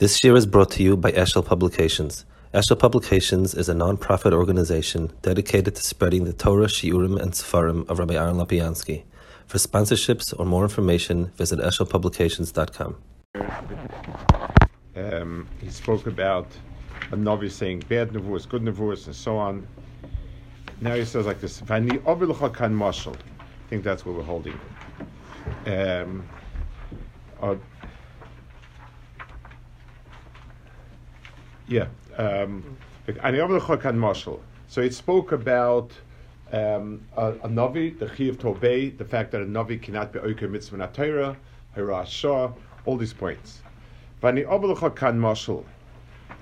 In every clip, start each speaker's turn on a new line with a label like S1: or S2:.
S1: This year is brought to you by Eshel Publications. Eshel Publications is a non-profit organization dedicated to spreading the Torah, Shiurim, and Sefarim of Rabbi Aaron Lopiansky. For sponsorships or more information, visit eshelpublications.com.
S2: Um, he spoke about a Navi saying bad nevuas, good nevuas, and so on. Now he says like this: "Vani kan mashal." I think that's what we're holding. Um, yeah. Um. So it spoke about um, a, a Navi, the Chi of Tobey, the fact that a Navi cannot be Oker Mitzvah Natayra, Hirashah, all these points. Vani ovilucha kan mashal.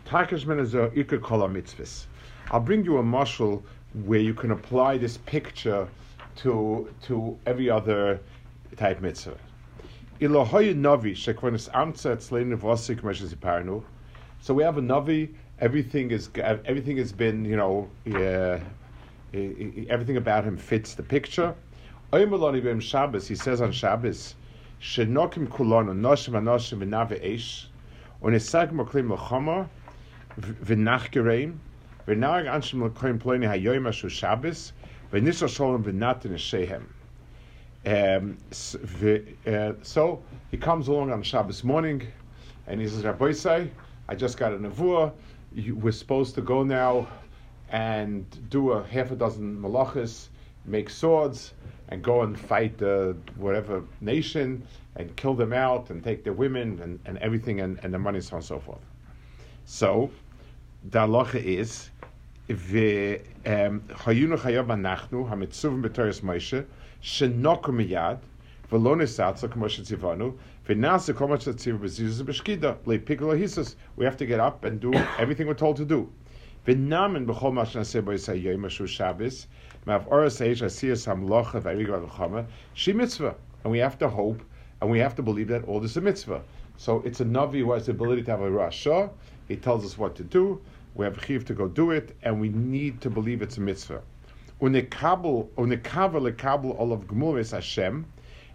S2: Takashman is a ikar kol mitzvahs. I'll bring you a mashal where you can apply this picture to to every other type mitzvah. Ilohoy navi shekvanis amtza etzleinu v'osik meshes iparnu. So we have a navi. Everything is everything has been you know uh, everything about him fits the picture. Shabbos. He says on Shabbos, shenokim kulonu noshim anoshim v'nave eish. Unisag moklim l'chomer v'nachgereim. V'nag anshim l'koyim ploni hayoyim ashu Shabbos. V'nisha sholem v'natin shehem. Um, uh, so he comes along on Shabbos morning, and he says, Rabbi Say, I just got a nevuah. We're supposed to go now and do a half a dozen malachas, make swords, and go and fight the whatever nation and kill them out and take their women and, and everything and, and the money so on and so forth. So the halacha is um, chayunu chayav anachnu hamitzuvim b'toras Moshe shenoku miyad We have to get up and do everything we're told to do. And we have to hope and we have to believe that all this is a mitzvah. So it's a Navi who has the ability to have a Rasha. He tells us what to do. We have chiv to go do it, and we need to believe it's a mitzvah. Hashem,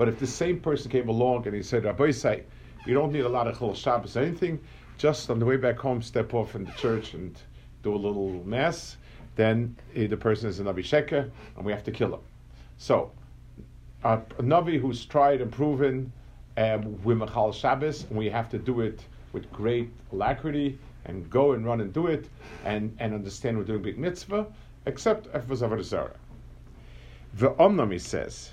S2: But if the same person came along and he said, Rabbi say, you don't need a lot of chol Shabbos or anything, just on the way back home, step off in the church and do a little mass, then eh, the person is a Navi Sheker, and we have to kill him. So, a, Navi who's tried and proven um, with Machal Shabbos, and we have to do it with great alacrity, and go and run and do it and, and understand we're doing big mitzvah, except if it was. The Omnam, he says,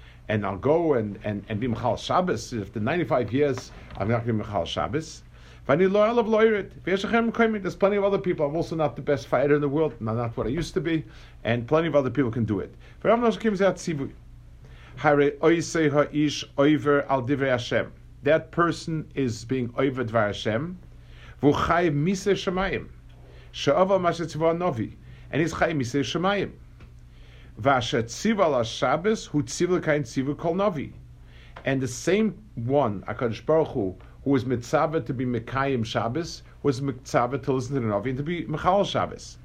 S2: And I'll go and, and, and be Mechal Shabbos. After 95 years, I'm not going to be Mechal Shabbos. If. There's plenty of other people. I'm also not the best fighter in the world. Not, not what I used to be. And plenty of other people can do it. That person is being over Dvar Hashem. And his chayim misei shemayim. And the same one, Hakadosh Baruch Hu, who was mitzvah to be mekayim Shabbos, was mitzvah to listen to the novi and to be mechal Shabbos.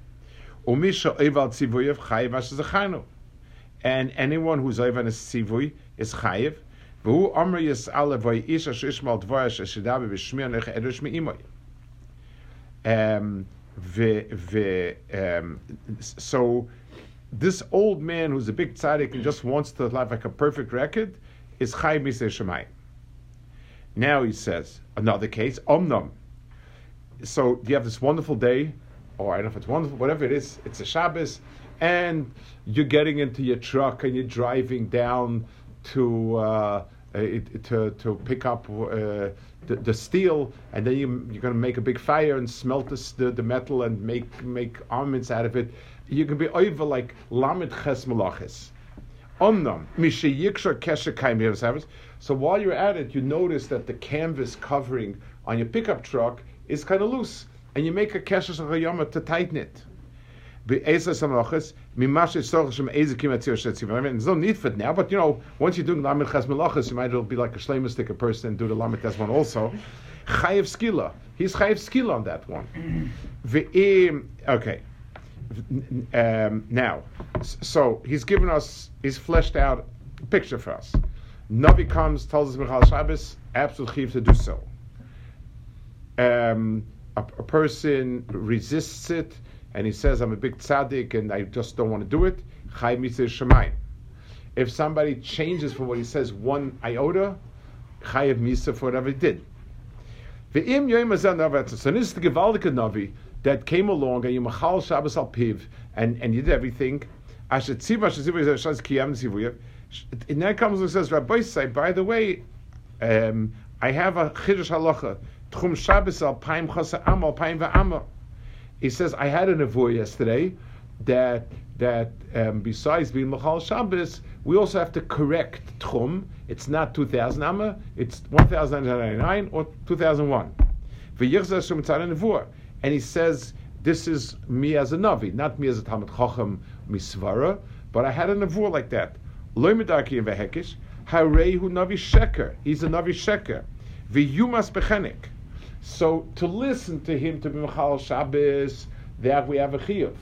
S2: And anyone who's over in a tzivui is chayiv. V'hu amr yis'alev v'yish asher ishmal dvar asher shidabi v'shmir nech edosh me'imoy. Um, the, the, um, so this old man who's a big tzaddik and just wants to have like a perfect record is Chai Misei Shemai. Now he says, another case, Omnam. So you have this wonderful day, or I don't know if it's wonderful, whatever it is, it's a Shabbos, and you're getting into your truck and you're driving down to uh, to to pick up uh, the, the, steel, and then you, you're going to make a big fire and smelt the, the metal and make make armaments out of it. You can be over like lamet ches malachis. Omnam So while you're at it, you notice that the canvas covering on your pickup truck is kind of loose, and you make a shachayama to tighten it. There's no need for it now, but you know, once you're doing Lamed Chas Melachas, you might as well be like a Shlemistic person and do the Lamed Chas one also. Chayev Skila. He's Chayev Skila on that one. okay. Um, now, so he's given us, he's fleshed out a picture for us. Navi comes, tells us Michal Shabbos, absolute chiv to do so. Um, a, a person resists it, and he says, I'm a big tzaddik and I just don't want to do it, Chai Mitzvah Shemayim. If somebody changes from what he says one iota, Chayev Misa for whatever he did. Ve'im Yoim Azan So this is the Gewaldike Navi that came along and you Machal Shabbos Al Piv and, and you did everything. And then comes and says, Rabbi say, by the way, um, I have a Chiddush Halacha. Tchum Shabbos Al Paim Chasa Paim. He says, I had a nevuah yesterday that that um, besides being Machal Shabbos, we also have to correct Tchum. It's not 2000 Amma, it's 1999 or 2001. And he says, this is me as a Navi, not me as a Talmud Chacham Misvara, but I had a nevuah like that. Loy medaki and vehekish, harehu Navi Sheker. He's a Navi Sheker. V'yumas bechenik. So to listen to him to be Machal Shabbos, that we have a chiyuv.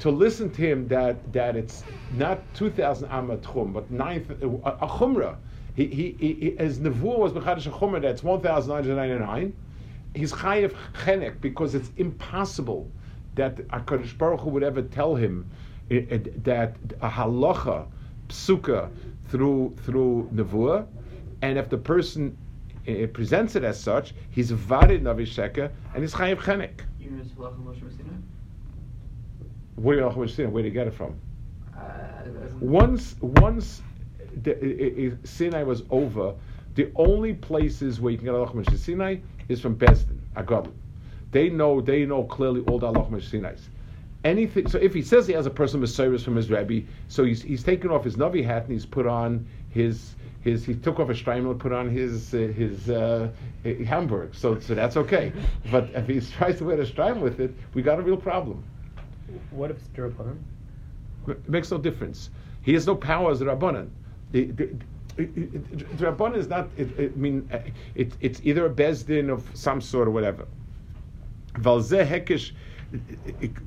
S2: To listen to him that that it's not two thousand amat chum, but nine a, chumrah. He, he, he, his nevuah was mechadish a chumrah that's one thousand nine hundred ninety nine. He's chayiv chenek because it's impossible that Hakadosh Baruch Hu would ever tell him eh, eh, that a halacha psuka through through nevuah, and if the person it presents it as such, he's varid Navi Sheker and he's Chayiv Chenek. Where do you Where did you get it from? Uh, once, once the, Sinai was over, the only places where you can get Allah Moshe Sinai is from Besdin, Agad. They know, they know clearly all the Allah Moshe Sinais. Anything. So if he says he has a personal service from his Rebbe, so he's he's taken off his Navi hat and he's put on his his he took off a streimel and put on his uh, his uh, Hamburg. So so that's okay. But if he tries to wear a streimel with it, we got a real problem.
S3: What if it's Drabanan?
S2: It makes no difference. He has no power as a Rabbanan. The, the, Rabbanan is not. It, it, I mean, uh, it, it's either a bezdin of some sort or whatever. Valzeh hekesh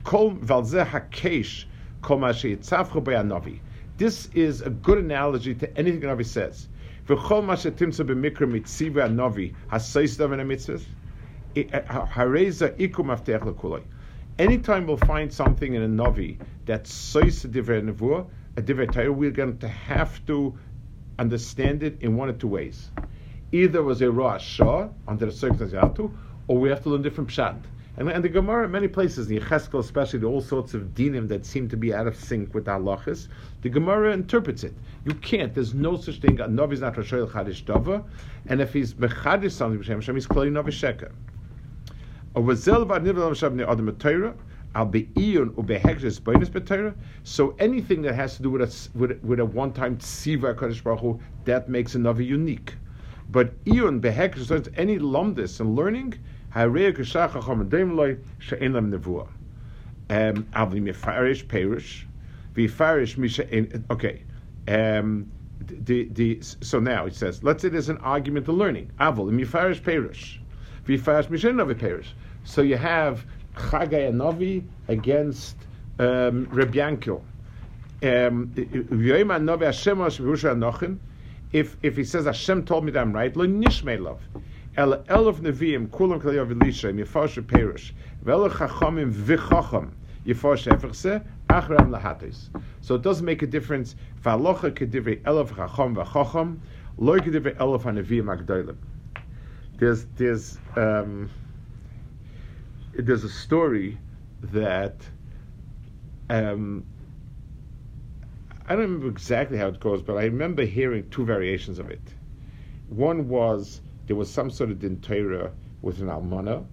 S2: kol valzeh hakesh kol ma sheyitzavchu be'anavi. This is a good analogy to anything the Navi says. Anytime we'll find something in a Navi that's sois a divrei a divrei we're going to have to understand it in one or two ways. Either was a Rosh Shah, under the circumstances, of, or we have to learn different pshat. And, and the Gemara, in many places, in Yecheskel especially, all sorts of dinim that seem to be out of sync with halachas, the Gemara interprets it. You can't. There's no such thing. A is not Rashoel Chadish Dava, and if he's Mechadish something B'Shem Hashem, he's Klali Navi Sheker. So anything that has to do with a, with, with a one-time Tziva Kadosh Baruch Hu, that makes a Navi unique. But Iyun Behekjes, so any lumdis and learning, Um. Okay. Um, so now it says, let's say there's an argument to learning. So you have Chagai and Navi against um. Um, if if he says Hashem told me that I'm right, lo nishmei love. El elf neviim kulam kol yav elisha yifash perish vel chachamim v'chacham yifash efechse achram lahatis. So it doesn't make a difference. V'alocha kedivrei elf chacham v'chacham lo kedivrei elf haneviim agdolim. There's there's um, there's a story that um, I don't remember exactly how it goes, but I remember hearing two variations of it. One was there was some sort of din Torah with an almana,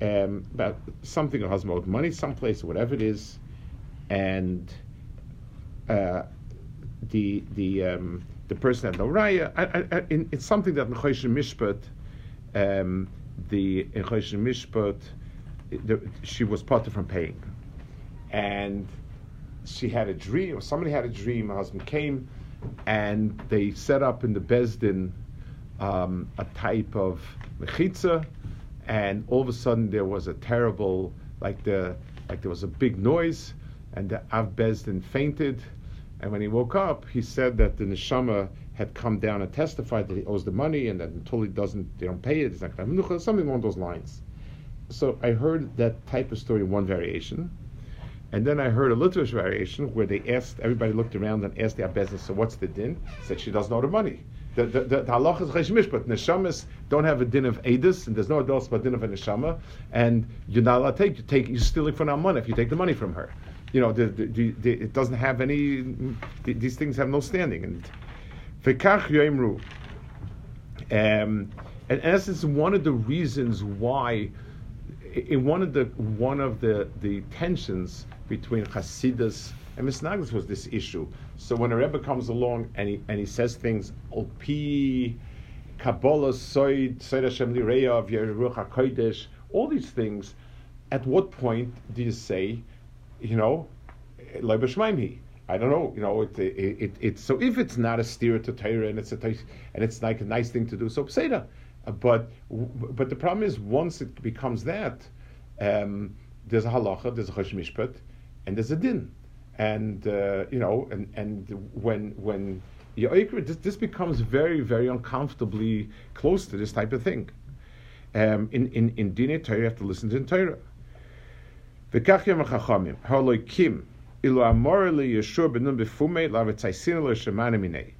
S2: um, about something that has more money someplace, or whatever it is, and uh, the the um, the person had no raya. I, I, I, it's something that in Choshen Mishpat, um, the in Choshen Mishpat, the, she was parted from paying, and she had a dream, or somebody had a dream. Her husband came, and they set up in the Besdin um, a type of mechitza, and all of a sudden there was a terrible, like the like there was a big noise, and the Av Besdin fainted, and when he woke up, he said that the neshama had come down and testified that he owes the money, and that until he doesn't, they don't pay it. It's like something along those lines. So I heard that type of story one variation. And then I heard a literature variation where they asked, everybody looked around and asked the Abbezin, so what's the din? Said she doesn't owe the money. The, the, the, the is cheshmish, but neshamas don't have a din of edus, and there's no adults but din of a neshama, and you're not allowed to take, you take, you're stealing from our money if you take the money from her. You know, the, the, it doesn't have any, these things have no standing. And v'kach yoimru, um, in essence, one of the reasons why, in one of the one of the, the tensions between Hasidus and Misnaglis was this issue. So when a Rebbe comes along and he and he says things, Olpi, Kabbalah, Soid, Soid all these things, at what point do you say, you know, Leibashmaimhi? I don't know, you know, it, it, it, it's so if it's not a steer to Torah and it's a and it's like a nice thing to do, so Pseda. But but the problem is once it becomes that, um, there's a halacha, there's a chosh mishpat, and there's a din, and uh, you know, and and when when you this, this becomes very very uncomfortably close to this type of thing. Um, in in in dinei Torah, you have to listen to the Torah. Ilu amor li benun lavetzaisinu l'shemana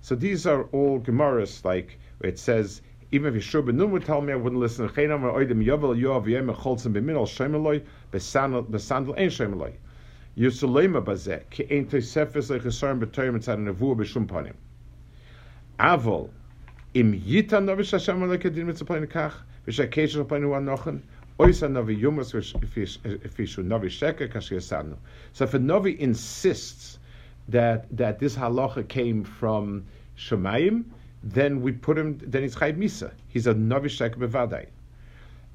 S2: So these are all gemaras like it says even if Yeshua ben Nun would tell me, I wouldn't listen. Cheinam oidim yovel yoav yem echolzim b'minol shemeloi besandal ein shemeloi. Yusuleima bazeh ki ein tosefes lechesarim b'toyim etzad nevuah. Avol im yita novish Hashem alekadin mitzapayin kach v'shakesh alpayin anochen oisa novi yumas v'fishu novi sheker kashi yasanu. So if a novi insists that that this halacha came from Shemayim, then we put him, then he's Chayv Misa. He's a Novishek Bevadai.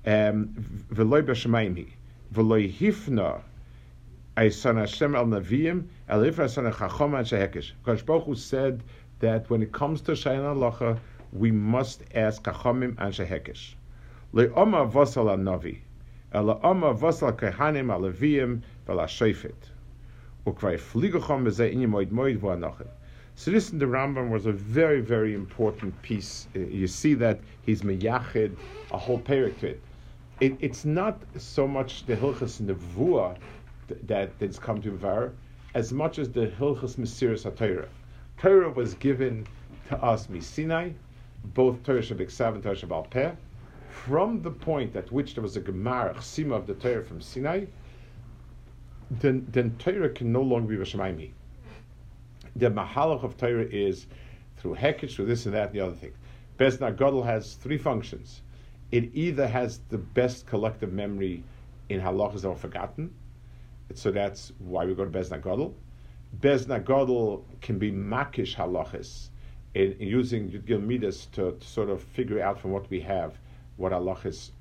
S2: Um, V'loi b'shemayim hi. V'loi hifna Hashem el ifra Aysan Chachom al Shehekesh. Kosh Baruch said that when it comes to Shayin Halacha, we must ask Chachomim and Shehekesh. Le'oma v'osal al-Navi. Le'oma v'osal kehanim al-Leviyim v'la-Shofet. Ukvay fligochom b'zeh inyim moid moid v'anochem. So this in the Rambam was a very, very important piece. Uh, you see that he's meyached a whole parak it. it. It's not so much the hilchas vua that that's come to Var, as much as the hilchas mesiris Torah. Torah was given to us Sinai, both Torah Shabbat and Torah Shabbat Peh. From the point at which there was a Gemara Chsima of the Torah from Sinai, then, then Torah can no longer be Vashamayim the mahalach of Torah is through Hekesh, through this and that and the other thing. Bezna Gadol has three functions. It either has the best collective memory in halachas that are forgotten, so that's why we go to Bezna Gadol. Bezna Gadol can be makish halachas in, in using Yudgil Midas to, to, sort of figure out from what we have what halachas,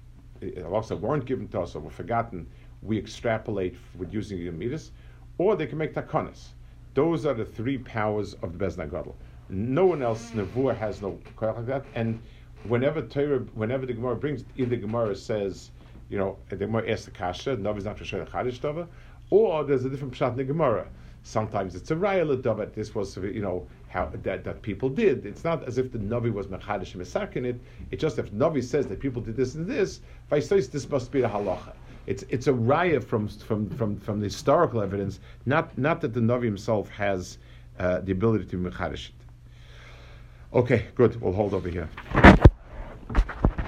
S2: eh, halachas that weren't given to us or were forgotten, we extrapolate with using Yudgil Midas, or they can make takanas. Those are the three powers of the Bezna. No one else, Nevuah, has no koyach like that. And whenever Torah, whenever the Gemara brings, either the Gemara says, you know, the Gemara asks the Kasha, Navi not Rosh Chadish Dava, or there's a different pshat in the Gemara. Sometimes it's a raya Dava. This was, you know, how that, that people did. It's not as if the Navi was Mechadish and it. It's just if Navi says that people did this and this, Vaisais, this must be the halacha. It's it's a raya from from from from the historical evidence, not not that the Navi himself has uh, the ability to mechadish it. Okay, good. We'll hold over here.